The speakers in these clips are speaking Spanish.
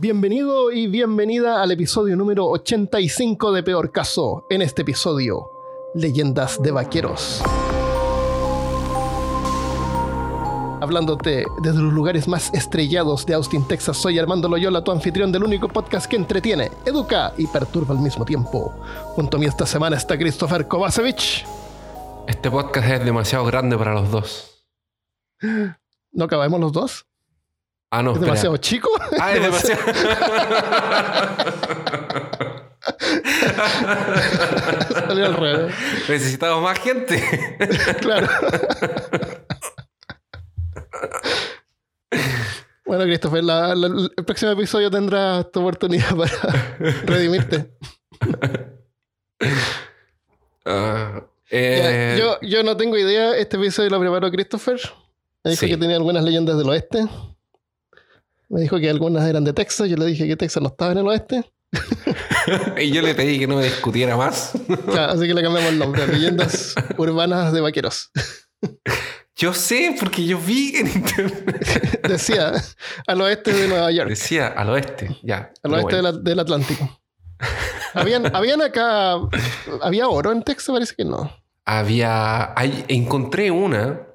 Bienvenido y bienvenida al episodio número 85 de Peor Caso. En este episodio, Leyendas de Vaqueros. Hablándote desde los lugares más estrellados de Austin, Texas, soy Armando Loyola, tu anfitrión del único podcast que entretiene, educa y perturba al mismo tiempo. Junto a mí esta semana está Christopher Kovacevic. Este podcast es demasiado grande para los dos. ¿No acabamos los dos? Ah, no. ¿Es espera. demasiado chico? Ah, es demasiado. Salió al revés. Necesitamos más gente. Claro. Bueno, Christopher, la- la- el próximo episodio tendrás tu oportunidad para redimirte. Ah, Ya, eh, yo, yo no tengo idea. Este episodio lo preparó Christopher. Me dijo Sí. que tenía algunas leyendas del oeste. Me dijo que algunas eran de Texas. Yo le dije que Texas no estaba en el oeste. y yo le pedí que no me discutiera más. Ya, así que le cambiamos el nombre. Leyendas urbanas de vaqueros. Yo sé, porque yo vi en internet. Decía, al oeste de Nueva York. Decía al oeste, ya. Al oeste de bueno. la- del Atlántico. Habían, habían acá. ¿Había oro en Texas? Parece que no. Había. hay- encontré una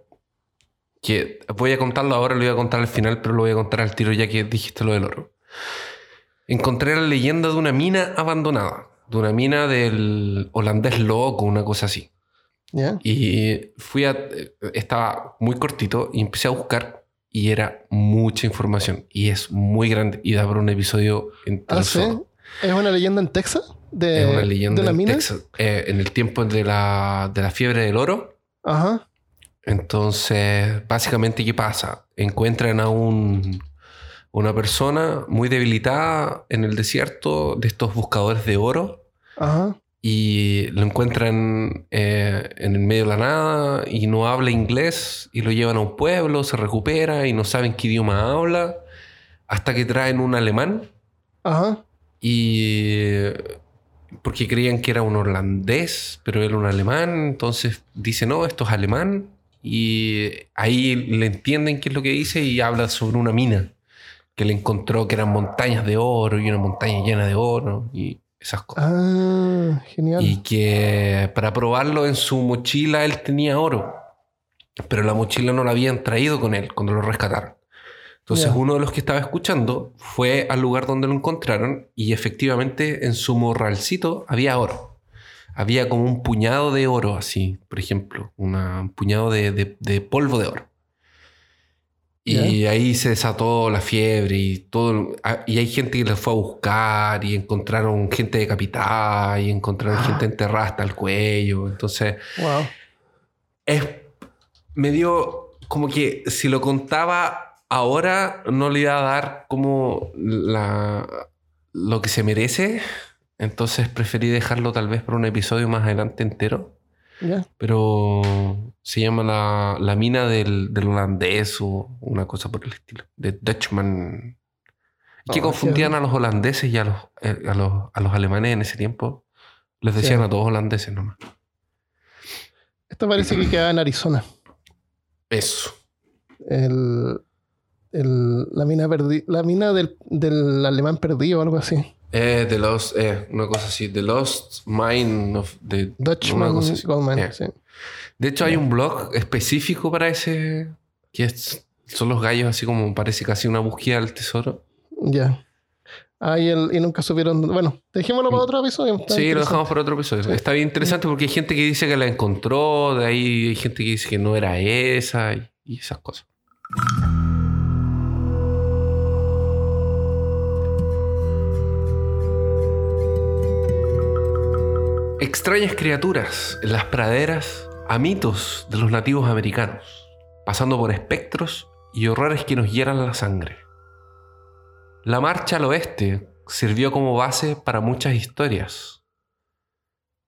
que voy a contarlo ahora, lo iba a contar al final, pero lo voy a contar al tiro ya que dijiste lo del oro. Encontré la leyenda de una mina abandonada, de una mina del holandés loco, una cosa así. Y fui a. Estaba muy cortito y empecé a buscar y era mucha información y es muy grande y da para un episodio entero. Ah, sí. ¿Es una leyenda en Texas? De, Es una leyenda de la en mina. Texas. Eh, en el tiempo de la, de la fiebre del oro. Ajá. Entonces, básicamente, ¿qué pasa? Encuentran a un, una persona muy debilitada en el desierto de estos buscadores de oro Ajá. y lo encuentran eh, en el medio de la nada y no habla inglés y lo llevan a un pueblo, se recupera y no saben qué idioma habla hasta que traen un alemán Ajá. y porque creían que era un holandés, pero era un alemán, entonces dice, no, esto es alemán, y ahí le entienden qué es lo que dice y habla sobre una mina que le encontró que eran montañas de oro y una montaña llena de oro y esas cosas. Ah, genial. Y que para probarlo en su mochila él tenía oro, pero la mochila no la habían traído con él cuando lo rescataron. Entonces uno de los que estaba escuchando fue al lugar donde lo encontraron y efectivamente en su morralcito había oro. Había como un puñado de oro así, por ejemplo, una- un puñado de, de- de polvo de oro. Y ahí se desató la fiebre y todo. ah, Y hay gente que lo fue a buscar y encontraron gente decapitada y encontraron Ah. gente enterrada hasta el cuello. Entonces, Wow. es, me dio como que si lo contaba ahora no le iba a dar como la, lo que se merece. Entonces preferí dejarlo tal vez para un episodio más adelante entero. Pero se llama la, la mina del, del holandés o una cosa por el estilo. De Dutchman. Que Oh, confundían qué- a los holandeses y a los, eh, a los, a los alemanes en ese tiempo. Les decían Sí. a todos holandeses nomás. Esto parece que queda en Arizona. Eso. El, el- la mina, perdi- la mina del, del alemán perdido o algo así. Eh, The Lost, eh, una cosa así, The Lost Mine of the... Dutchman. Goldman. Sí. De hecho, hay un blog específico para ese, que es- son los gallos así como parece casi una búsqueda del tesoro. Ya. Ah, y, el- y nunca supieron. Bueno, dejémoslo para otro episodio. está Sí, lo dejamos para otro episodio. Está bien interesante porque hay gente que dice que la encontró, de ahí hay gente que dice que no era esa y, y esas cosas. Extrañas criaturas en las praderas a mitos de los nativos americanos, pasando por espectros y horrores que nos hieran la sangre. La marcha al oeste sirvió como base para muchas historias.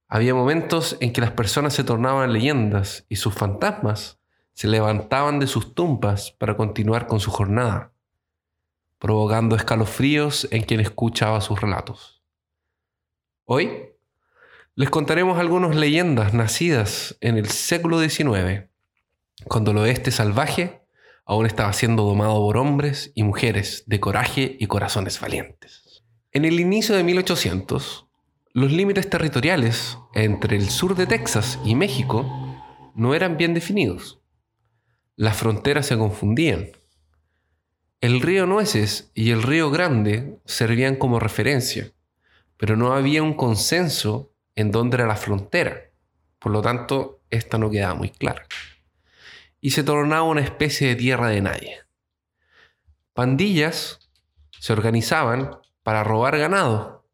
Había momentos en que las personas se tornaban leyendas y sus fantasmas se levantaban de sus tumbas para continuar con su jornada, provocando escalofríos en quien escuchaba sus relatos. Hoy les contaremos algunas leyendas nacidas en el século XIX, cuando el oeste salvaje aún estaba siendo domado por hombres y mujeres de coraje y corazones valientes. En el inicio de 1800, los límites territoriales entre el sur de Texas y México no eran bien definidos. Las fronteras se confundían. El río Nueces y el río Grande servían como referencia, pero no había un consenso en dónde era la frontera. Por lo tanto, esta no quedaba muy clara. Y se tornaba una especie de tierra de nadie. Pandillas se organizaban para robar ganado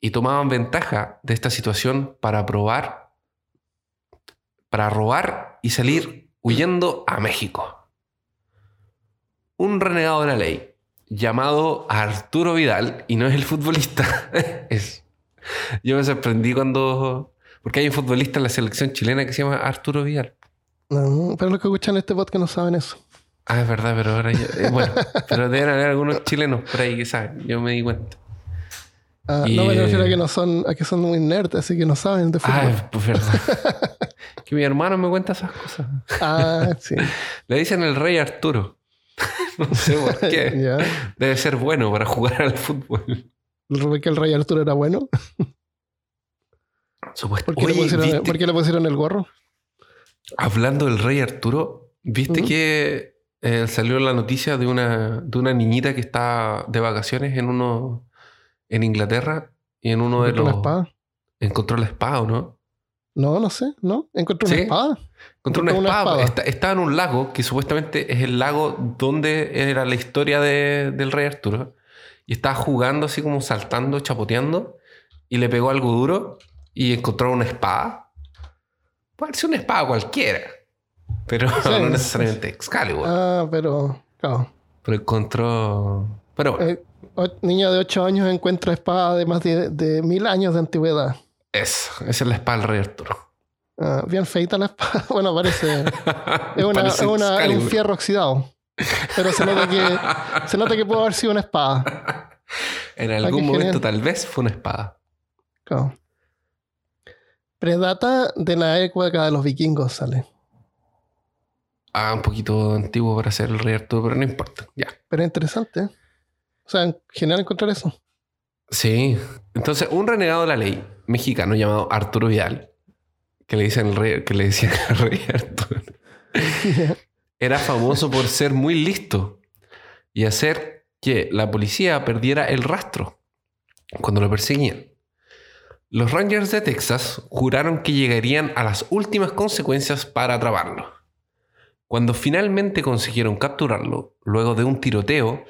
y tomaban ventaja de esta situación para probar, para robar y salir huyendo a México. Un renegado de la ley llamado Arturo Vidal, y no es el futbolista, es, yo me sorprendí cuando porque hay un futbolista en la selección chilena que se llama Arturo Vidal. No, pero los que escuchan este podcast no saben eso. Ah, es verdad, pero ahora yo, eh, bueno, pero deben haber algunos chilenos por ahí que saben, yo me di cuenta. Ah, no me refiero a que no son, a que son muy nerds, así que no saben de fútbol. Ah, pues verdad. que mi hermano me cuenta esas cosas. Ah, sí. Le dicen el rey Arturo. no sé por qué. Debe ser bueno para jugar al fútbol. ¿Que el rey Arturo era bueno? ¿Por qué, le pusieron, el gorro? Hablando del rey Arturo, ¿viste que eh, salió la noticia de una, de una niñita que está de vacaciones en uno en Inglaterra y en uno de los. la espada? Encontró la espada, ¿o no? No, no sé, ¿no? Encontró una espada. Encontró una, espada. estaba en un lago que supuestamente es el lago donde era la historia del rey Arturo. Y estaba jugando así como saltando, chapoteando. Y le pegó algo duro y encontró una espada. Puede ser una espada cualquiera. Pero no necesariamente Excalibur. Ah, pero. Claro. Pero encontró. Pero bueno. Eh, niño de 8 años encuentra espada de más de, mil años de antigüedad. Eso, esa es la espada del rey Arturo. Ah, bien feita la espada. Bueno, parece. es, una, es, una, es, un fierro oxidado. Pero se nota que, se nota que pudo haber sido una espada. En algún momento, tal vez, fue una espada. Claro. Predata de la época de los vikingos, sale. Ah, un poquito antiguo para ser el rey Arturo, pero no importa. Ya. Pero interesante. ¿eh? O sea, en general encontrar eso. Sí. Entonces, un renegado de la ley mexicano llamado Arturo Vidal, que le dicen el rey, que le decían el rey Arturo, era famoso por ser muy listo y hacer que la policía perdiera el rastro cuando lo perseguían. Los Rangers de Texas juraron que llegarían a las últimas consecuencias para atraparlo. Cuando finalmente consiguieron capturarlo, luego de un tiroteo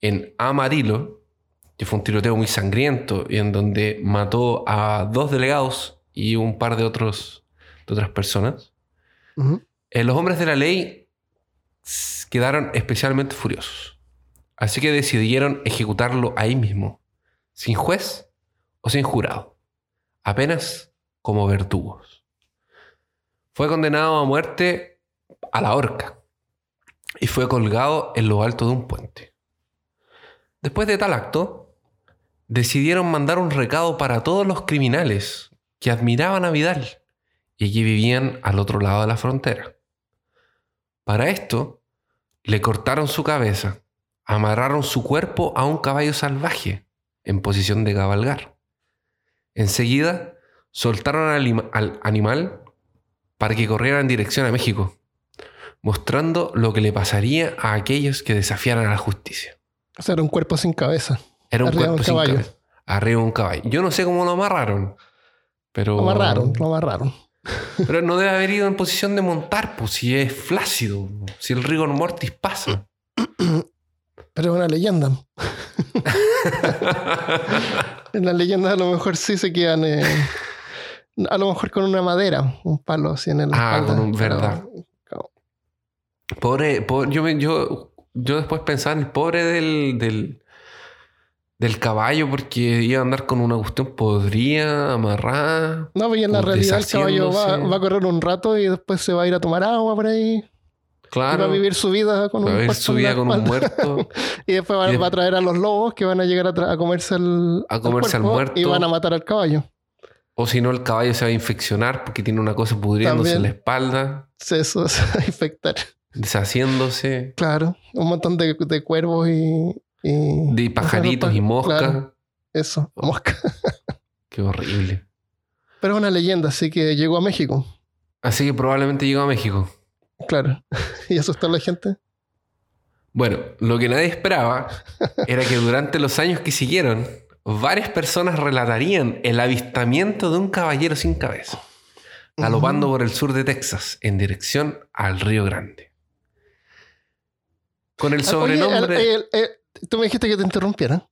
en Amarillo, que fue un tiroteo muy sangriento y en donde mató a dos delegados y un par de, otros, de otras personas, eh, los hombres de la ley quedaron especialmente furiosos. Así que decidieron ejecutarlo ahí mismo, sin juez o sin jurado apenas como verdugos. Fue condenado a muerte a la horca y fue colgado en lo alto de un puente. Después de tal acto, decidieron mandar un recado para todos los criminales que admiraban a Vidal y que vivían al otro lado de la frontera. Para esto, le cortaron su cabeza, amarraron su cuerpo a un caballo salvaje en posición de cabalgar Enseguida soltaron al, animal para que corriera en dirección a México, mostrando lo que le pasaría a aquellos que desafiaran a la justicia. O sea, era un cuerpo sin cabeza. Era un cuerpo sin cabeza. Arriba de un caballo. Yo no sé cómo lo amarraron, pero... Lo amarraron, lo amarraron. Pero no debe haber ido en posición de montar, pues si es flácido, si el rigor mortis pasa. Pero es una leyenda. en las leyendas a lo mejor sí se quedan. Eh, a lo mejor con una madera, un palo así en el. Ah, con un verdad. Pobre, yo, yo, yo después pensaba en el pobre del, del, del, caballo porque iba a andar con una cuestión podría, amarrada. No, pero en la realidad el caballo va, va, a correr un rato y después se va a ir a tomar agua por ahí. Claro. va a vivir su vida con, un, su vida con un muerto. y después va, a traer a los lobos que van a llegar a, comerse, al, a comerse al muerto. Y van a matar al caballo. O si no, el caballo se va a infeccionar porque tiene una cosa pudriéndose en la espalda. Sí, eso se va a infectar. deshaciéndose. Claro, un montón de, de cuervos y, y- De pajaritos y. Claro, eso, mosca. Qué horrible. Pero es una leyenda, así que llegó a México. Así que probablemente llegó a México. Claro. y asustó a la gente. Bueno, lo que nadie esperaba era que durante los años que siguieron, varias personas relatarían el avistamiento de un caballero sin cabeza, galopando por el sur de Texas en dirección al Río Grande. Con el Ah, sobrenombre... oye, el- el- el- tú me dijiste que te interrumpiera.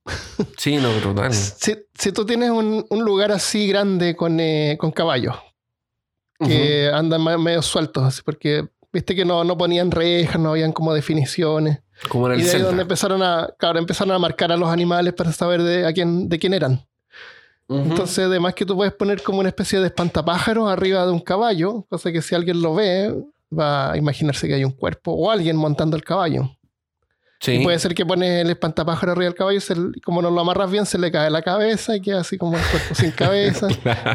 Sí, no, total. Si, si tú tienes un, un lugar así grande con, eh, con caballos que andan me- medio sueltos, porque viste que no, no ponían rejas, no habían como definiciones. Como en el Y de ahí Zelda. donde empezaron a, claro, empezaron a marcar a los animales para saber de, a quién, de quién eran. Entonces, además que tú puedes poner como una especie de espantapájaros arriba de un caballo, cosa que si alguien lo ve, va a imaginarse que hay un cuerpo o alguien montando el caballo. Sí. Y puede ser que pones el espantapájaro arriba del caballo y se como no lo amarras bien, se le cae la cabeza y queda así como el cuerpo sin cabeza.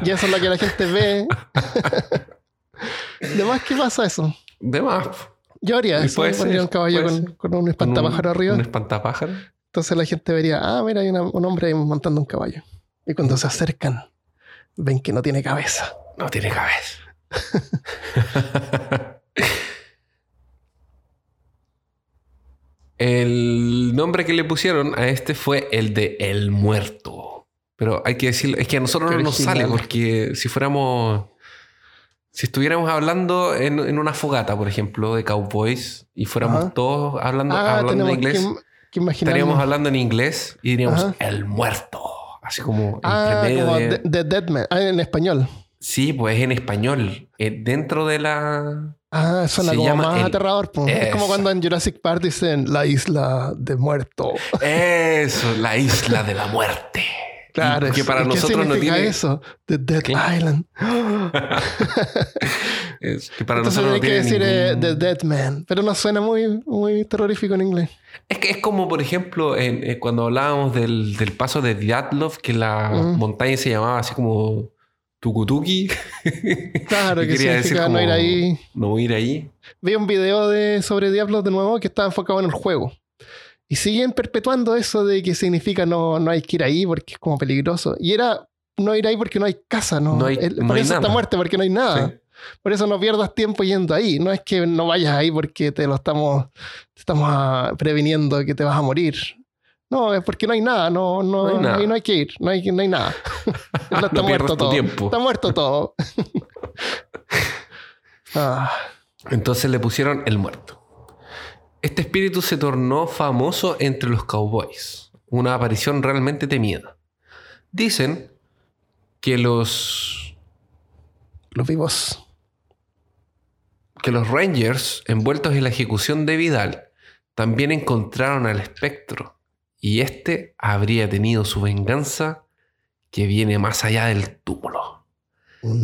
y eso es lo que la gente ve. Además, ¿qué pasa eso? De más. Yo haría eso, pondría un caballo con, un Con un- espantapájaro arriba. Un espantapájaro. Entonces la gente vería, ah, mira, hay una- un hombre ahí montando un caballo. Y cuando se acercan, ven que no tiene cabeza. No tiene cabeza. el nombre que le pusieron a este fue el de El Muerto. Pero hay que decirlo, es que a nosotros no nos sale porque si fuéramos, si estuviéramos hablando en, en una fogata, por ejemplo, de cowboys y fuéramos Ajá. todos hablando, Ah, hablando en inglés, que, que estaríamos hablando en inglés y diríamos Ajá. El Muerto. Así como Ah, como de- The, The Dead Man, ah, en español. Sí, pues en español. Eh, dentro de la. Ah, suena Se como más el- aterrador. Es como Eso. cuando en Jurassic Park dicen la isla de muerto. Eso, la isla de la muerte. Claro, que eso. para ¿Y nosotros ¿qué no significa tiene. eso? The Dead. Island. Es que para Entonces nosotros no hay que tiene decir eh, ningún- The Dead Man. Pero no suena muy, muy terrorífico en inglés. Es que es como, por ejemplo, en- eh, cuando hablábamos del, del paso de Dyatlov, que la Mm. montaña se llamaba así como Tukutuki. Claro, que significa no ir ahí. No ir ahí. Vi un video de, sobre Diablos de nuevo que estaba enfocado en el juego. Y siguen perpetuando eso de que significa no, no hay que ir ahí porque es como peligroso. Y era no ir ahí porque no hay casa, ¿no? No hay- El- no por hay eso está nada. muerte, porque no hay nada. Sí. Por eso no pierdas tiempo yendo ahí. No es que no vayas ahí porque te lo estamos, te estamos ah, previniendo que te vas a morir. No, es porque no hay nada. No, no, No hay nada. ahí no hay que ir. No hay, no hay nada. está No muerto todo. tiempo. Está muerto todo. Ah, Entonces le pusieron el muerto. Este espíritu se tornó famoso entre los cowboys, una aparición realmente temida. Dicen que los, los vivos. que los Rangers, envueltos en la ejecución de Vidal, también encontraron al espectro y este habría tenido su venganza que viene más allá del túmulo,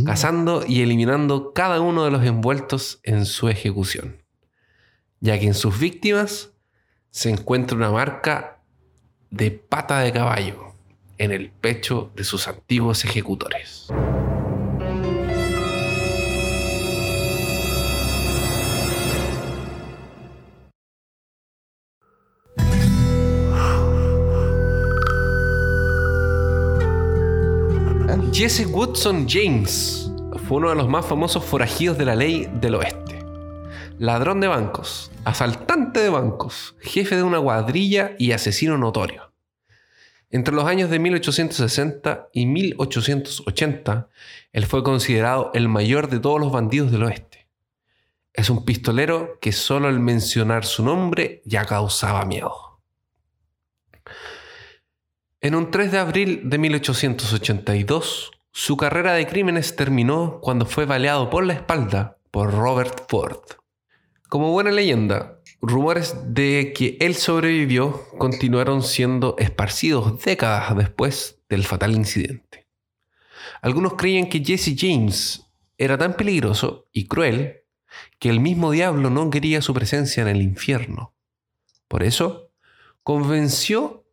cazando y eliminando cada uno de los envueltos en su ejecución, ya que en sus víctimas se encuentra una marca de pata de caballo en el pecho de sus antiguos ejecutores. Jesse Woodson James fue uno de los más famosos forajidos de la ley del oeste. Ladrón de bancos, asaltante de bancos, jefe de una cuadrilla y asesino notorio. Entre los años de 1860 y 1880, él fue considerado el mayor de todos los bandidos del oeste. Es un pistolero que solo al mencionar su nombre ya causaba miedo. En un 3 de abril de 1882, su carrera de crímenes terminó cuando fue baleado por la espalda por Robert Ford. Como buena leyenda, rumores de que él sobrevivió continuaron siendo esparcidos décadas después del fatal incidente. Algunos creían que Jesse James era tan peligroso y cruel que el mismo diablo no quería su presencia en el infierno. Por eso, convenció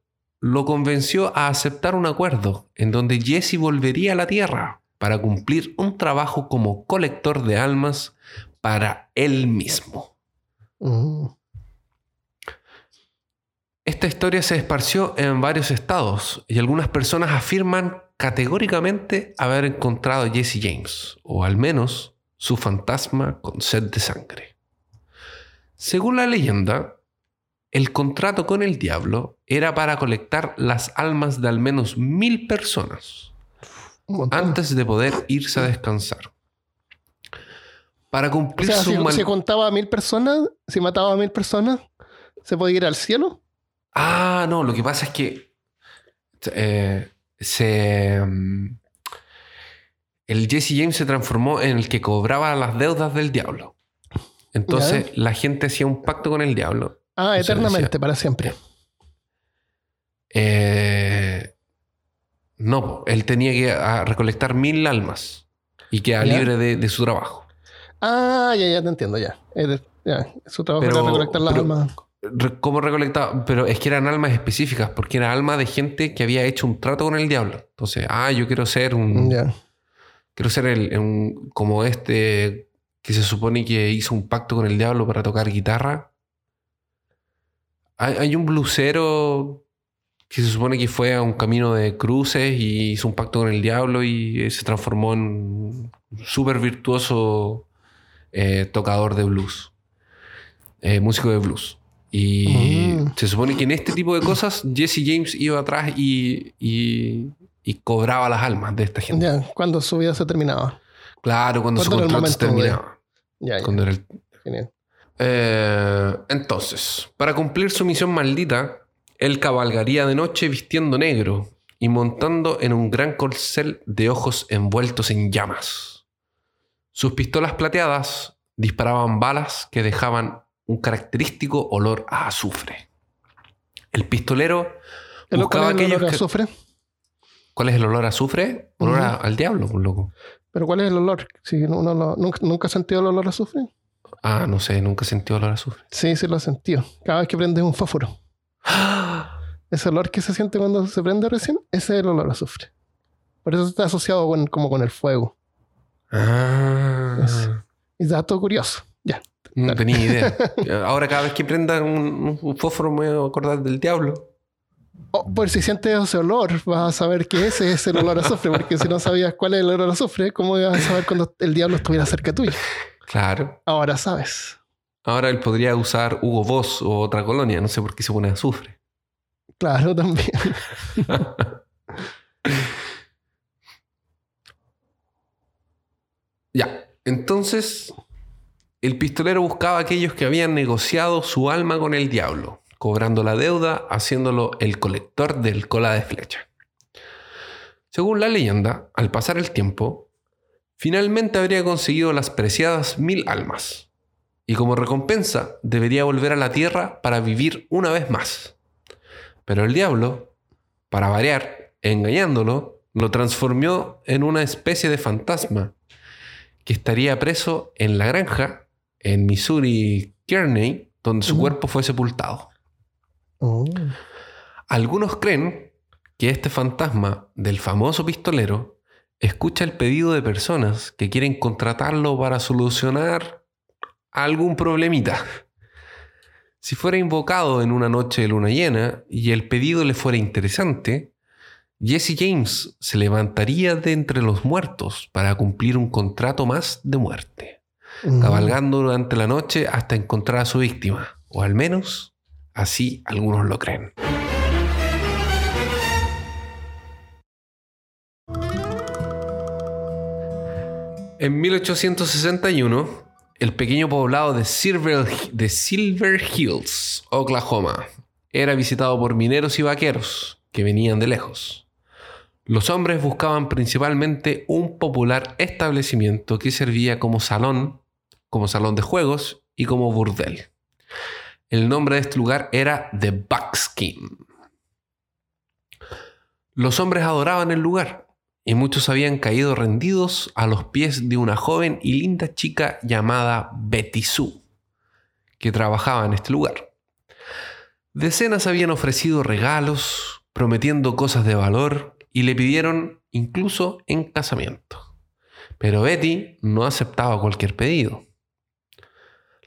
lo convenció a aceptar un acuerdo en donde Jesse volvería a la Tierra para cumplir un trabajo como colector de almas para él mismo. Mm. Esta historia se esparció en varios estados y algunas personas afirman categóricamente haber encontrado a Jesse James, o al menos su fantasma con sed de sangre. Según la leyenda, el contrato con el diablo era para colectar las almas de al menos mil personas antes de poder irse a descansar. Para o cumplir sea, su si, mal- si contaba a mil personas, si mataba a mil personas, ¿se podía ir al cielo? Ah, no, lo que pasa es que eh, se. mm, El Jesse James se transformó en el que cobraba las deudas del diablo. Entonces la gente hacía un pacto con el diablo. Ah, Eso eternamente, decía. para siempre. Eh, no, él tenía que ah, recolectar mil almas y quedar ¿Ya? libre de, de su trabajo. Ah, ya, ya te entiendo, ya. Ya. Su trabajo Pero- era recolectar las pero- almas. ¿Cómo recolectaba? Pero es que eran almas específicas, porque era alma de gente que había hecho un trato con el diablo. Entonces, ah, yo quiero ser un. Quiero ser el, un- como este que se supone que hizo un pacto con el diablo para tocar guitarra. Hay, hay un blusero que se supone que fue a un camino de cruces y hizo un pacto con el diablo y se transformó en un súper virtuoso eh, tocador de blues, eh, músico de blues. Y Mm. se supone que en este tipo de cosas Jesse James iba atrás y, y- y cobraba las almas de esta gente. Ya, cuando su vida se terminaba. Claro, cuando su ¿Cuándo era el contrato se terminaba. Ya, ya. Cuando era el- Genial. Eh, entonces, para cumplir su misión maldita, él cabalgaría de noche vistiendo negro y montando en un gran corcel de ojos envueltos en llamas. Sus pistolas plateadas disparaban balas que dejaban un característico olor a azufre. El pistolero ¿El buscaba ¿Cuál es el olor a que- azufre? ¿Cuál es el olor a azufre? Olor a- al diablo, pues, loco. ¿Pero cuál es el olor? Si uno lo- nunca, ¿Nunca has sentido el olor a azufre? Ah, no sé, nunca he sentido olor a azufre. Sí, sí lo he sentido. Cada vez que prendes un fósforo. Ese olor que se siente cuando se prende recién, ese es el olor a azufre. Por eso está asociado con, como con el fuego. Ah. Eso. Y dato curioso. Ya. No tenía idea. Ahora cada vez que prenda un, un fósforo me voy a acordar del diablo. Oh, por si sientes ese olor, vas a saber que ese es el olor a azufre, porque si no sabías cuál es el olor a azufre, ¿cómo ibas a saber cuando el diablo estuviera cerca tuyo? Claro. Ahora sabes. Ahora él podría usar Hugo Boss o otra colonia. No sé por qué se pone azufre. Claro, también. Ya. Entonces, el pistolero buscaba a aquellos que habían negociado su alma con el diablo, cobrando la deuda, haciéndolo el colector del cola de flecha. Según la leyenda, al pasar el tiempo, finalmente habría conseguido las preciadas mil almas, y como recompensa debería volver a la tierra para vivir una vez más. Pero el diablo, para variar, engañándolo, lo transformó en una especie de fantasma que estaría preso en la granja en Missouri Kearney, donde su cuerpo fue sepultado. Oh. Algunos creen que este fantasma del famoso pistolero escucha el pedido de personas que quieren contratarlo para solucionar algún problemita. Si fuera invocado en una noche de luna llena y el pedido le fuera interesante, Jesse James se levantaría de entre los muertos para cumplir un contrato más de muerte, Mm. cabalgando durante la noche hasta encontrar a su víctima, o al menos así algunos lo creen. En 1861, el pequeño poblado de Silver, de Silver Hills, Oklahoma, era visitado por mineros y vaqueros que venían de lejos. Los hombres buscaban principalmente un popular establecimiento que servía como salón, como salón de juegos y como burdel. El nombre de este lugar era The Buckskin. Los hombres adoraban el lugar y muchos habían caído rendidos a los pies de una joven y linda chica llamada Betty Sue, que trabajaba en este lugar. Decenas habían ofrecido regalos, prometiendo cosas de valor y le pidieron incluso en casamiento. Pero Betty no aceptaba cualquier pedido.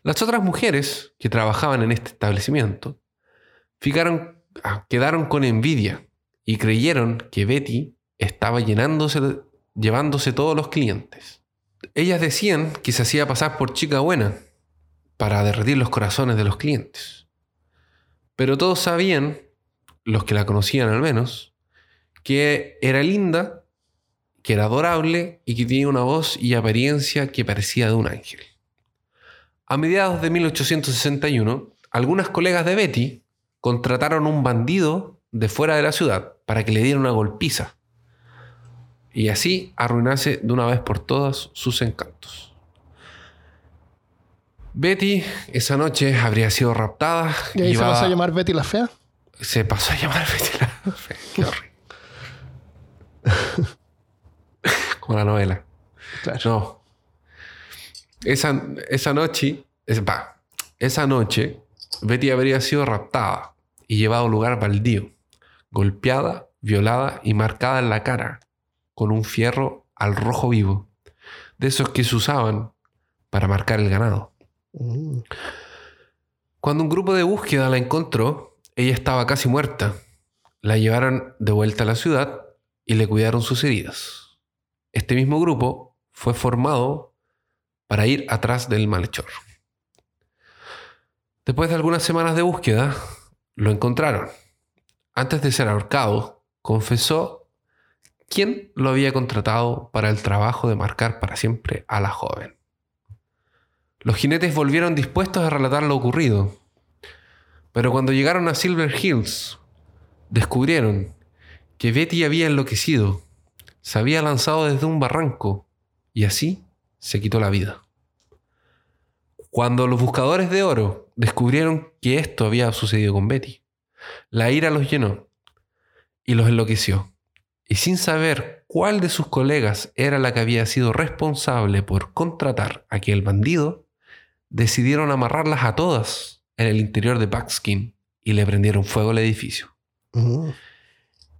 Las otras mujeres que trabajaban en este establecimiento ah, quedaron con envidia y creyeron que Betty estaba llenándose, llevándose todos los clientes. Ellas decían que se hacía pasar por chica buena para derretir los corazones de los clientes. Pero todos sabían, los que la conocían al menos, que era linda, que era adorable y que tenía una voz y apariencia que parecía de un ángel. A mediados de 1861, algunas colegas de Betty contrataron un bandido de fuera de la ciudad para que le diera una golpiza y así arruinase de una vez por todas sus encantos. Betty esa noche habría sido raptada. ¿Y ahí se pasó a llamar Betty la Fea? se pasó a llamar Betty la Fea. Qué horrible. Como la novela. Claro. No. Esa, esa noche, es- va, esa noche, Betty habría sido raptada y llevada a un lugar baldío, golpeada, violada y marcada en la cara con un fierro al rojo vivo, de esos que se usaban para marcar el ganado. Mm. Cuando un grupo de búsqueda la encontró, ella estaba casi muerta. La llevaron de vuelta a la ciudad y le cuidaron sus heridas. Este mismo grupo fue formado para ir atrás del malhechor. Después de algunas semanas de búsqueda, lo encontraron. Antes de ser ahorcado, confesó quién lo había contratado para el trabajo de marcar para siempre a la joven. Los jinetes volvieron dispuestos a relatar lo ocurrido, pero cuando llegaron a Silver Hills, descubrieron que Betty había enloquecido, se había lanzado desde un barranco y así se quitó la vida. Cuando los buscadores de oro descubrieron que esto había sucedido con Betty, la ira los llenó y los enloqueció. Y sin saber cuál de sus colegas era la que había sido responsable por contratar a aquel bandido, decidieron amarrarlas a todas en el interior de Buckskin y le prendieron fuego al edificio. Mm.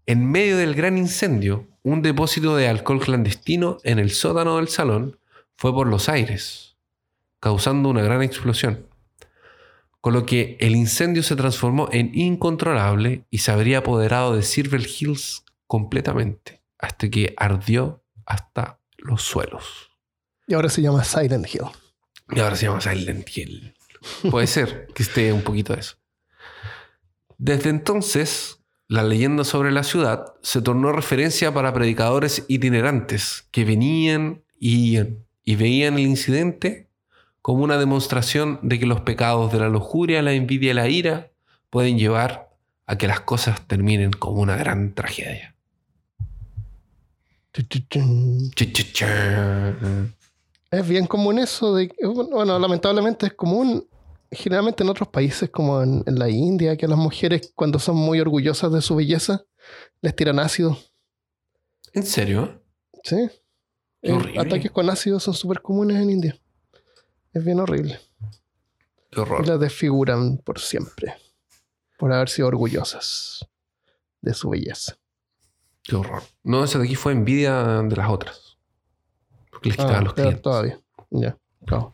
En medio del gran incendio, un depósito de alcohol clandestino en el sótano del salón fue por los aires, causando una gran explosión. Con lo que el incendio se transformó en incontrolable y se habría apoderado de Silver Hills completamente, hasta que ardió hasta los suelos. Y ahora se llama Silent Hill. Y ahora se llama Silent Hill. Puede ser que esté un poquito de eso. Desde entonces, la leyenda sobre la ciudad se tornó referencia para predicadores itinerantes que venían y iban y veían el incidente como una demostración de que los pecados de la lujuria, la envidia y la ira pueden llevar a que las cosas terminen como una gran tragedia. Es bien común eso de bueno, lamentablemente es común generalmente en otros países como en, en la India, que las mujeres cuando son muy orgullosas de su belleza les tiran ácido. ¿En serio? Sí. Eh, horrible. ataques con ácido son súper comunes en India. Es bien horrible. Qué Y horror. las desfiguran por siempre. Por haber sido orgullosas de su belleza. Qué horror. No, esa de aquí fue envidia de las otras. Porque les quitaban Ah, los clientes. todavía. Ya, claro.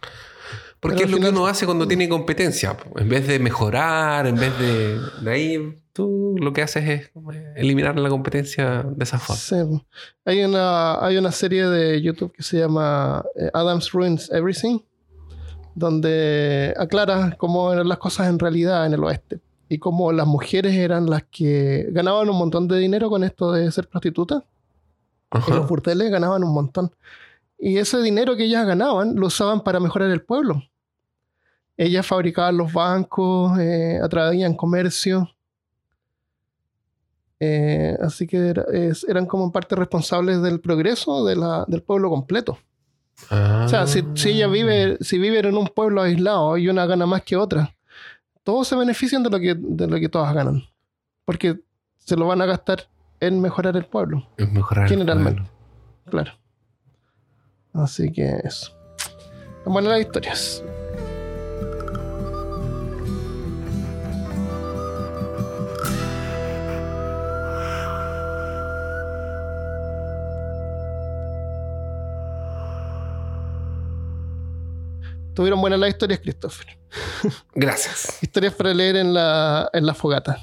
Porque Pero es lo que uno hace cuando tiene competencia. En vez de mejorar, en vez de... De ahí tú lo que haces es eh, eliminar la competencia de esa forma. Sí. Hay una, hay una serie de YouTube que se llama eh, Adams Ruins Everything, donde aclara cómo eran las cosas en realidad en el oeste y cómo las mujeres eran las que ganaban un montón de dinero con esto de ser prostitutas. En los burdeles ganaban un montón. Y ese dinero que ellas ganaban lo usaban para mejorar el pueblo. Ellas fabricaban los bancos, eh, atraían comercio. Eh, así que era- es- eran como parte responsables del progreso de la- del pueblo completo. Ah. O sea, si, si ella vive, si viven en un pueblo aislado y una gana más que otra, todos se benefician de lo que, de lo que todas ganan. Porque se lo van a gastar en mejorar el pueblo. Es mejorar el Generalmente. pueblo. Claro. Así que eso. Bueno, las historias. Tuvieron buenas las historias, Christopher. Gracias. Historias para leer en la, en la fogata.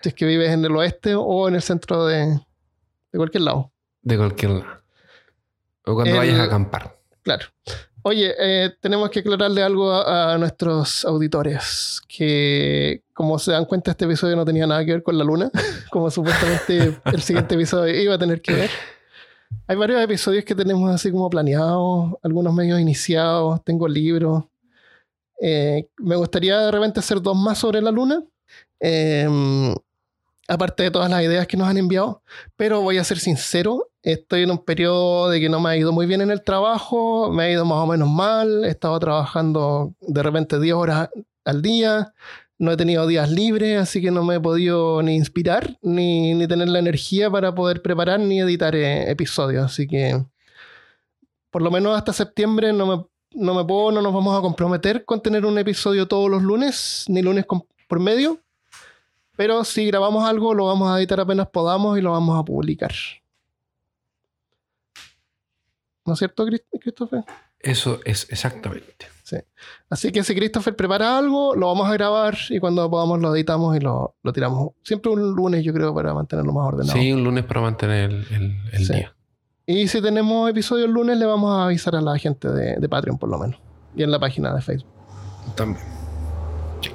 Si es que vives en el oeste o en el centro de, de cualquier lado. De cualquier lado. O cuando El- vayas a acampar. Claro. Oye, eh, tenemos que aclararle algo a, a nuestros auditores, que como se dan cuenta este episodio no tenía nada que ver con la luna, como supuestamente el siguiente episodio iba a tener que ver. Hay varios episodios que tenemos así como planeados, algunos medios iniciados, tengo libros. Eh, me gustaría de repente hacer dos más sobre la luna, eh, aparte de todas las ideas que nos han enviado, pero voy a ser sincero, estoy en un periodo de que no me ha ido muy bien en el trabajo, me ha ido más o menos mal, he estado trabajando de repente 10 horas al día, no he tenido días libres, así que no me he podido ni inspirar, ni, ni tener la energía para poder preparar ni editar eh, episodios, así que por lo menos hasta septiembre no me, no me puedo, no nos vamos a comprometer con tener un episodio todos los lunes, ni lunes con- por medio. Pero si grabamos algo, lo vamos a editar apenas podamos y lo vamos a publicar. ¿No es cierto, Christopher? Eso es exactamente. Así que si Christopher prepara algo, lo vamos a grabar y cuando podamos lo editamos y lo, lo tiramos. Siempre un lunes, yo creo, para mantenerlo más ordenado. Sí, un lunes para mantener el, el- el Sí. día. Y si tenemos episodio el lunes, le vamos a avisar a la gente de, de Patreon, por lo menos. Y en la página de Facebook. También. Sí.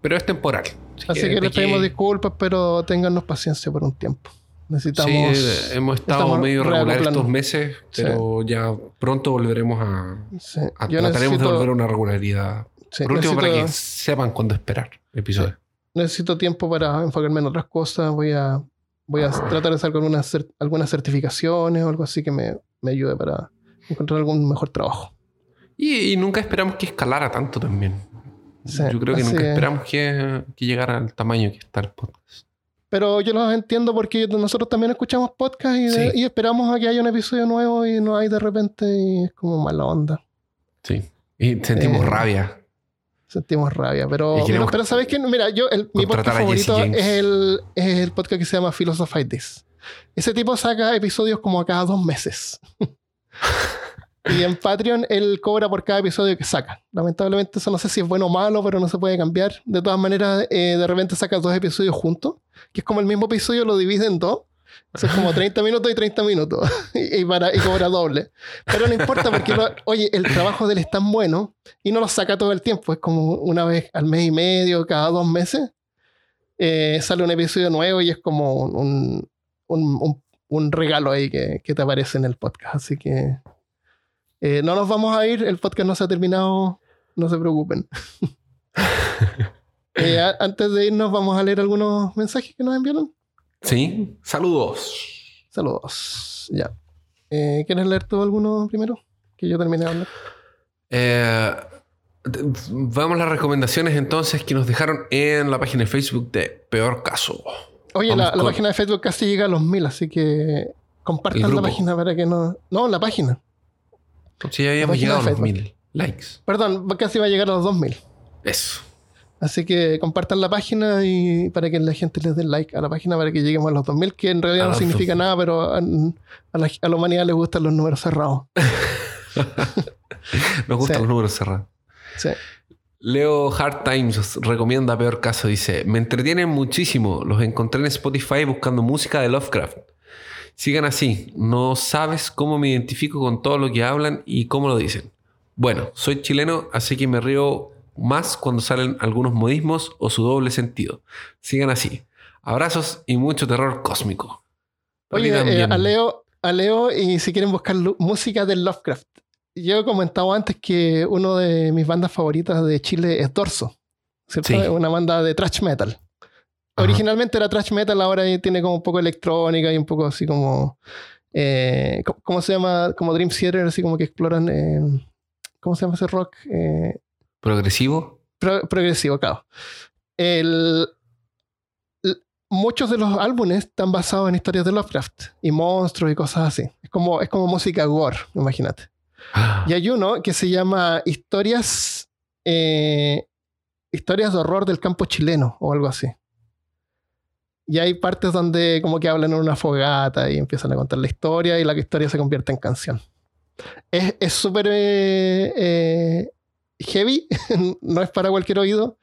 Pero es temporal. Así que les pedimos que- disculpas, pero ténganos paciencia por un tiempo. Necesitamos. Sí, hemos estado medio regular estos meses, pero ya pronto volveremos a, Sí, a- trataremos de volver a una regularidad. sí, Por último, para que sepan cuándo esperar episodios. necesito tiempo para enfocarme en otras cosas. Voy a, voy a tratar de sacar algunas, algunas certificaciones o algo así que me, me ayude para encontrar algún mejor trabajo. Y, y nunca esperamos que escalara tanto también. Sí, Yo creo que nunca esperamos que, que llegara al tamaño que está el podcast. Pero yo los entiendo porque nosotros también escuchamos podcast y, de- Sí. y esperamos a que haya un episodio nuevo y no hay de repente y es como mala onda. Sí. Y sentimos Eh, rabia. Sentimos rabia, pero, queremos pero ¿sabes qué? Mira, yo, el- mi podcast favorito es el, es el podcast que se llama Philosophy This. Ese tipo saca episodios como a cada dos meses. y en Patreon él cobra por cada episodio que saca. Lamentablemente eso no sé si es bueno o malo, pero no se puede cambiar. De todas maneras, eh, de repente saca dos episodios juntos, que es como el mismo episodio, lo divide en dos. Es como 30 minutos y 30 minutos. y, para, y cobra doble. Pero no importa porque, lo- oye, el trabajo de él es tan bueno y no lo saca todo el tiempo. Es como una vez al mes y medio, cada dos meses. eh, sale un episodio nuevo y es como un, un- un- un regalo ahí que, que te aparece en el podcast. Así que eh, no nos vamos a ir. El podcast no se ha terminado. No se preocupen. Eh, a- antes de irnos, vamos a leer algunos mensajes que nos enviaron. Sí. Saludos. Saludos. Ya. Eh, ¿Quieres leer tú alguno primero? Que yo termine de hablar. Eh, vamos a las recomendaciones entonces que nos dejaron en la página de Facebook de Peor Caso. Oye, la, la página de Facebook casi llega a los mil, así que compartan la página para que no. No, la página. Sí, ya habíamos llegado a los mil likes. Perdón, casi va a llegar a los dos mil. Eso. Así que compartan la página y para que la gente les dé like a la página para que lleguemos a los 2000, que en realidad no significa 2000. nada, pero a, a la, a la humanidad les gustan los números cerrados. Nos gustan Sí. los números cerrados. Sí. Leo Hard Times recomienda Peor Caso. Dice: Me entretienen muchísimo. Los encontré en Spotify buscando música de Lovecraft. Sigan así. No sabes cómo me identifico con todo lo que hablan y cómo lo dicen. Bueno, soy chileno, así que me río más cuando salen algunos modismos o su doble sentido. Sigan así. Abrazos y mucho terror cósmico. Oye, eh, a Leo, a Leo, y si quieren buscar música de Lovecraft. Yo he comentado antes que uno de mis bandas favoritas de Chile es Dorso. ¿Cierto? Sí. Una banda de thrash metal. Ajá. Originalmente era thrash metal, ahora tiene como un poco electrónica y un poco así como. eh, ¿cómo- ¿Cómo se llama? Como Dream Theater, así como que exploran. eh, ¿Cómo se llama ese rock? Eh, Progresivo. pro- progresivo, claro. El- muchos de los álbumes están basados en historias de Lovecraft y monstruos y cosas así. Es como, es como música gore, imagínate. Y hay uno que se llama Historias, eh, Historias de horror del campo chileno o algo así. Y hay partes donde como que hablan en una fogata y empiezan a contar la historia y la historia se convierte en canción. Es es súper eh, eh, heavy, no es para cualquier oído,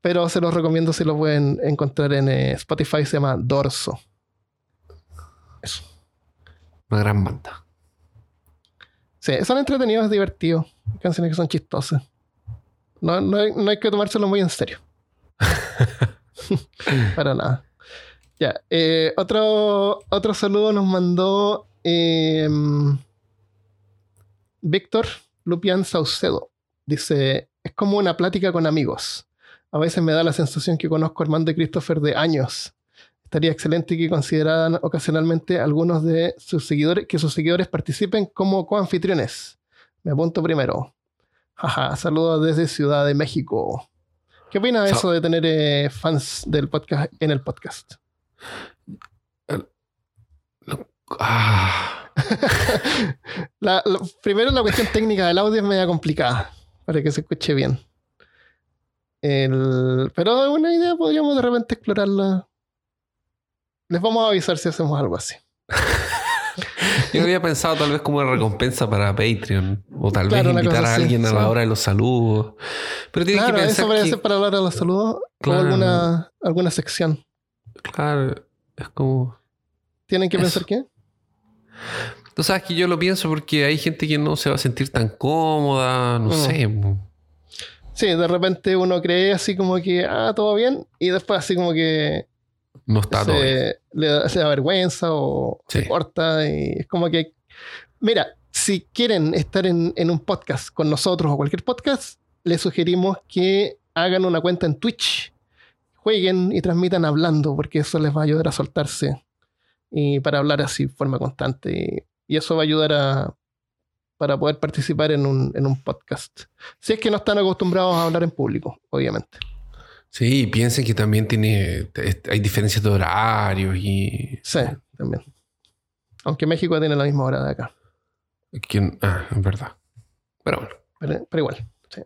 pero se los recomiendo si lo pueden encontrar en eh, Spotify, se llama Dorso. Eso. Una gran banda. Sí, son entretenidos, divertidos, canciones que son chistosas. No, no, hay, no hay que tomárselo muy en serio. para nada. Ya, eh, otro, otro saludo nos mandó eh, Víctor Lupián Saucedo. Dice, es como una plática con amigos. A veces me da la sensación que conozco a Armando y Christopher de años. Estaría excelente que consideraran ocasionalmente algunos de sus seguidores, que sus seguidores participen como coanfitriones. Me apunto primero. Jaja, saludos desde Ciudad de México. ¿Qué opina de So- eso de tener eh, fans del podcast en el podcast? Ah, La- la- primero la cuestión técnica del audio es media complicada para que se escuche bien. El- pero una idea, podríamos de repente explorarla. Les vamos a avisar si hacemos algo así. yo había pensado tal vez como una recompensa para Patreon. O tal Claro, vez invitar a alguien a sí. la hora de los saludos. Pero tiene Claro, que eso pensar que, ser para hablar de los saludos Claro. o alguna, alguna sección. Claro, es como... ¿Tienen que Eso. pensar qué? Tú sabes que yo lo pienso porque hay gente que no se va a sentir tan cómoda, no Mm. sé. Sí, de repente uno cree así como que, ah, todo bien, y después así como que No está todo bien. se, le da, se da vergüenza o Sí. se corta y es como que mira si quieren estar en, en un podcast con nosotros o cualquier podcast les sugerimos que hagan una cuenta en Twitch jueguen y transmitan hablando porque eso les va a ayudar a soltarse y para hablar así de forma constante y, eso va a ayudar a para poder participar en un, en un podcast si es que no están acostumbrados a hablar en público obviamente Sí, piensen que también tiene, hay diferencias de horarios y... sí también aunque México tiene la misma hora de acá que- ah, es verdad. Pero bueno. Pero, pero igual. sí.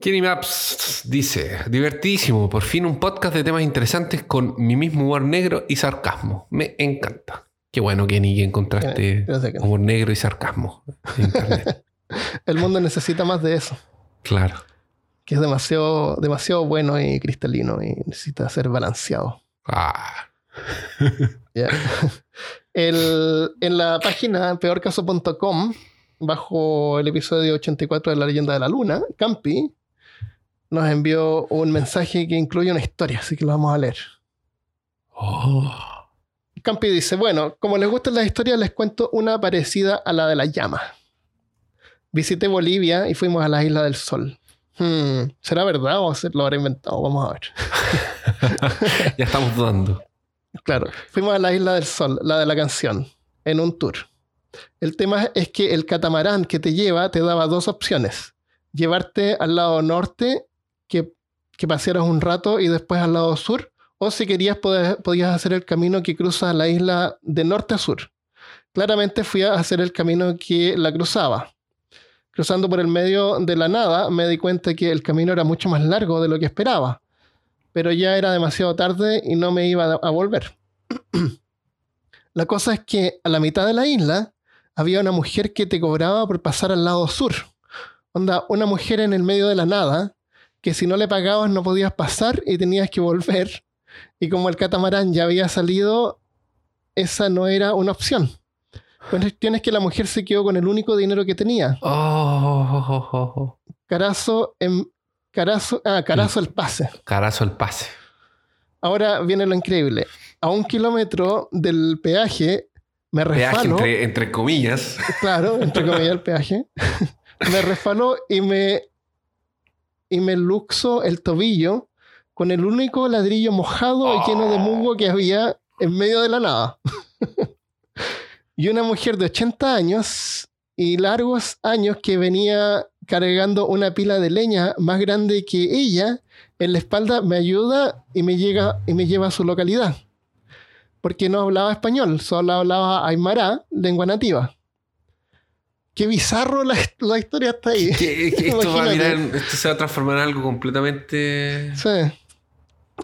Kenny Maps dice, divertidísimo, por fin un podcast de temas interesantes con mi mismo humor negro y sarcasmo. Me encanta. Qué bueno, Kenny, que encontraste Gracias, humor negro y sarcasmo en internet. El mundo necesita más de eso, claro. que es demasiado, demasiado bueno y cristalino y necesita ser balanceado. Ah, Ya. El- en la página peorcaso.com, bajo el episodio 84 de La leyenda de la luna, Campi nos envió un mensaje que incluye una historia, así que lo vamos a leer. Oh. Campi dice, bueno, como les gustan las historias, les cuento una parecida a la de la llama. Visité Bolivia y fuimos a la Isla del Sol. Hmm, ¿Será verdad o lo habrá inventado? Vamos a ver. ya estamos dudando. Claro, fuimos a la Isla del Sol, la de la canción, en un tour. El tema es que el catamarán que te lleva te daba dos opciones. Llevarte al lado norte, que, que pasearas un rato, y después al lado sur. O si querías, podías hacer el camino que cruza la isla de norte a sur. Claramente fui a hacer el camino que la cruzaba. Cruzando por el medio de la nada, me di cuenta que el camino era mucho más largo de lo que esperaba pero ya era demasiado tarde y no me iba a volver. la cosa es que a la mitad de la isla había una mujer que te cobraba por pasar al lado sur. Onda, una mujer en el medio de la nada, que si no le pagabas no podías pasar y tenías que volver. Y como el catamarán ya había salido, esa no era una opción. La cuestión es que la mujer se quedó con el único dinero que tenía. Oh, Carazo en... Carazo, ah, carazo el pase. carazo el pase. Ahora viene lo increíble. A un kilómetro del peaje me Peaje resfalo. entre, entre comillas. Claro, entre comillas el peaje. me resfaló y me, y me luxo el tobillo con el único ladrillo mojado y lleno de musgo que había en medio de la nada. y una mujer de 80 años y largos años que venía cargando una pila de leña más grande que ella en la espalda me ayuda y me, llega, y me lleva a su localidad. Porque no hablaba español, solo hablaba aymara, lengua nativa. Qué bizarro la, la historia está ahí. Que- que esto, va a Imagínate. virar en- esto se va a transformar en algo completamente... Sí.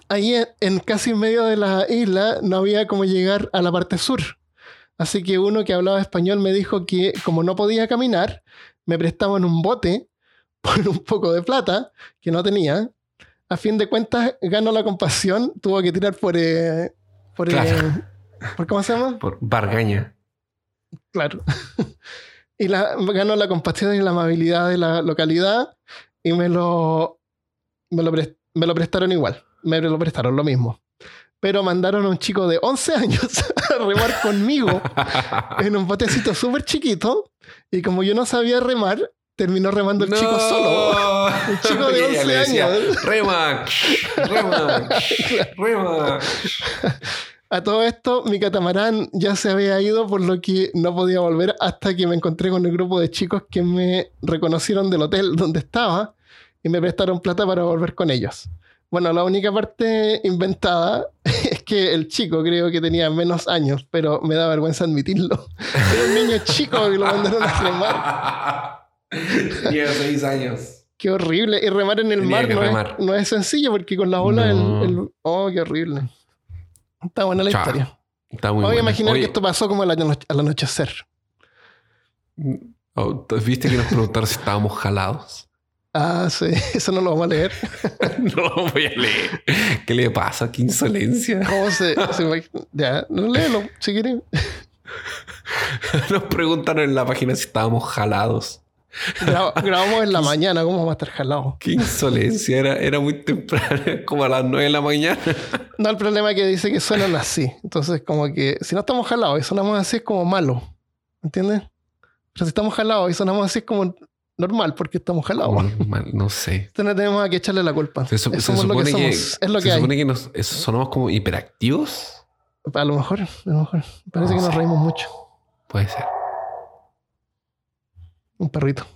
Ahí en, casi medio de la isla no había como llegar a la parte sur. Así que uno que hablaba español me dijo que como no podía caminar, me prestaban un bote por un poco de plata que no tenía. A fin de cuentas, ganó la compasión, tuvo que tirar por. eh, por, eh, Claro. ¿por ¿Cómo se llama? Por Bargaña. Claro. y la, ganó la compasión y la amabilidad de la localidad y me lo, me lo, pres- me lo prestaron igual. Me lo prestaron lo mismo. Pero mandaron a un chico de 11 años a remar conmigo en un botecito súper chiquito. Y como yo no sabía remar, terminó remando el chico No. solo. Un chico de Y ella 11 le decía, años. Rema, rema, rema. A todo esto, mi catamarán ya se había ido, por lo que no podía volver hasta que me encontré con el grupo de chicos que me reconocieron del hotel donde estaba y me prestaron plata para volver con ellos. Bueno, la única parte inventada es que el chico creo que tenía menos años, pero me da vergüenza admitirlo. Era un niño chico que lo mandaron a remar. Tenía seis años. Qué horrible. Y remar en el Tenía mar no es, remar. no es sencillo porque con la ola No. el, el- Oh, qué horrible. Está buena la Chao. historia. Está muy Me voy a imaginar Oye, que esto pasó como al, al anochecer. oh, ¿Viste que nos preguntaron si estábamos jalados? Ah, sí, eso no lo vamos a leer. No lo voy a leer. ¿Qué le pasa? ¿Qué insolencia? ¿Cómo se, se Ya, no léelo, si quieren. Nos preguntaron en la página si estábamos jalados. Gra- grabamos en la mañana, ¿cómo vamos a estar jalados? Qué insolencia. Era, era muy temprano, como a las 9 de la mañana. No, el problema es que dice que suenan así. Entonces, como que si no estamos jalados y sonamos así es como malo. ¿Entiendes? Pero si estamos jalados y sonamos así es como normal porque estamos jalados. Mal, no sé. Entonces no tenemos a que echarle la culpa. Se, su- se somos lo que supone que, somos. es lo se que hay. supone que nos, sonamos como hiperactivos. A lo mejor, a lo mejor. Parece No que nos reímos mucho. Puede ser. Un perrito.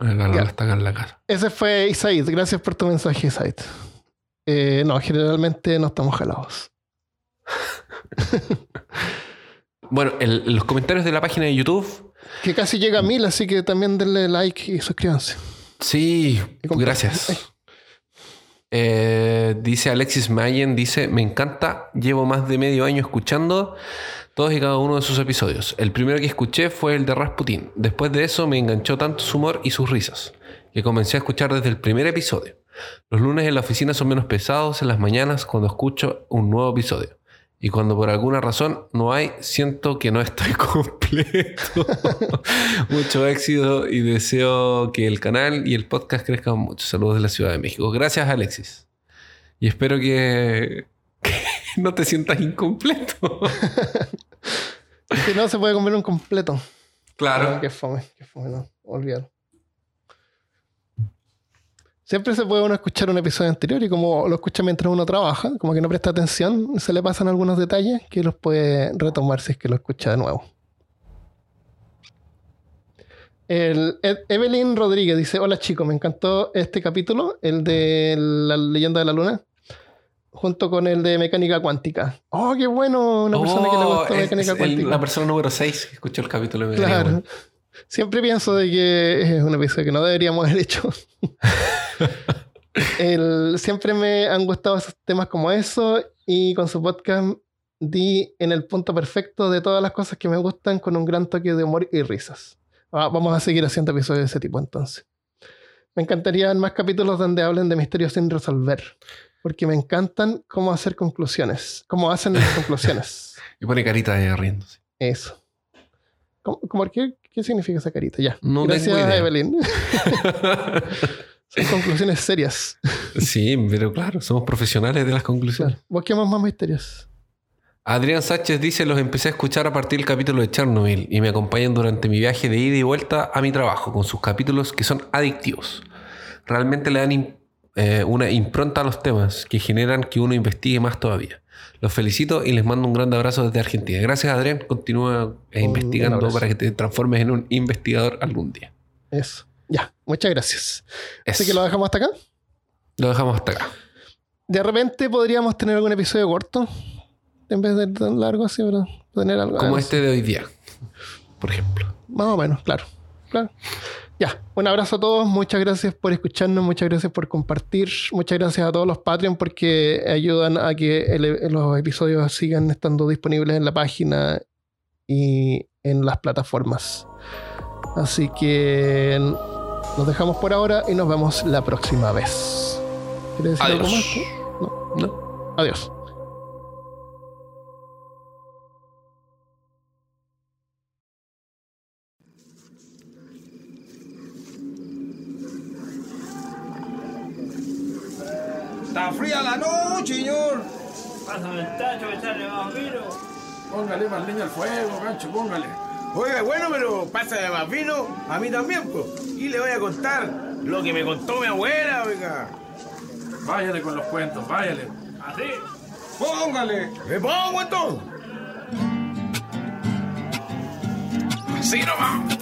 Está acá en la casa. Ese fue Isaid. Gracias por tu mensaje, Isaid. Eh, no, generalmente no estamos jalados. Bueno, el- los comentarios de la página de YouTube. Que casi llega a mil, así que también denle like y suscríbanse. Sí, Y gracias. Eh, dice Alexis Mayen, dice, me encanta, llevo más de medio año escuchando todos y cada uno de sus episodios. El primero que escuché fue el de Rasputin. Después de eso me enganchó tanto su humor y sus risas, que comencé a escuchar desde el primer episodio. Los lunes en la oficina son menos pesados en las mañanas cuando escucho un nuevo episodio. Y cuando por alguna razón no hay, siento que no estoy completo. mucho éxito y deseo que el canal y el podcast crezcan mucho. Saludos de la Ciudad de México. Gracias, Alexis. Y espero que, que no te sientas incompleto. Si no, se puede comer un completo. Claro. qué fome, qué fome, no. Olvídalo. Siempre se puede uno escuchar un episodio anterior y como lo escucha mientras uno trabaja, como que no presta atención, se le pasan algunos detalles que los puede retomar si es que lo escucha de nuevo. El, Ed- Evelyn Rodríguez dice, hola chicos, me encantó este capítulo, el de la leyenda de la luna, junto con el de mecánica cuántica. Oh, qué bueno, una persona que le Oh, gustó es- mecánica el- cuántica. la persona número 6 que escuchó el capítulo. de Claro. Siempre pienso de que es un episodio que no deberíamos haber hecho. El- siempre me han gustado esos temas como eso y con su podcast di en el punto perfecto de todas las cosas que me gustan con un gran toque de humor y risas. Ah, vamos a seguir haciendo episodios de ese tipo entonces. Me encantarían más capítulos donde hablen de misterios sin resolver, porque me encantan cómo hacer conclusiones, cómo hacen las conclusiones. Y pone carita de riéndose. Eso. ¿Cómo, cómo- qué, qué significa esa carita? Ya. No Gracias, tengo idea. Evelyn. Son conclusiones serias. sí, pero claro, somos profesionales de las conclusiones. Claro. Busquemos más misterios. Adrián Sánchez dice, los empecé a escuchar a partir del capítulo de Chernobyl y me acompañan durante mi viaje de ida y vuelta a mi trabajo con sus capítulos que son adictivos. Realmente le dan eh, una impronta a los temas que generan que uno investigue más todavía. Los felicito y les mando un gran abrazo desde Argentina. Gracias Adrián, continúa eh, Un investigando para que te transformes en un investigador algún día. Eso. Ya. Muchas gracias. Eso. Así que lo dejamos hasta acá. Lo dejamos hasta acá. De repente podríamos tener algún episodio corto. En vez de tan largo así, pero tener algo. Como este de hoy día, por ejemplo. Más o menos, claro. Claro. Ya, un abrazo a todos. Muchas gracias por escucharnos. Muchas gracias por compartir. Muchas gracias a todos los Patreon porque ayudan a que el- los episodios sigan estando disponibles en la página y en las plataformas. Así que Nos dejamos por ahora y nos vemos la próxima vez. ¿Quieres decir algo más? No. No. Adiós. Está fría la noche, señor. Pásame el tacho, echarle más vino. Póngale más leña al fuego, gancho, póngale. Oiga, bueno, pero pásale más vino a mí también, pues. Y le voy a contar lo que me contó mi abuela, oiga. Váyale con los cuentos, váyale. Así. Póngale. Me pongo entonces. Así nomás.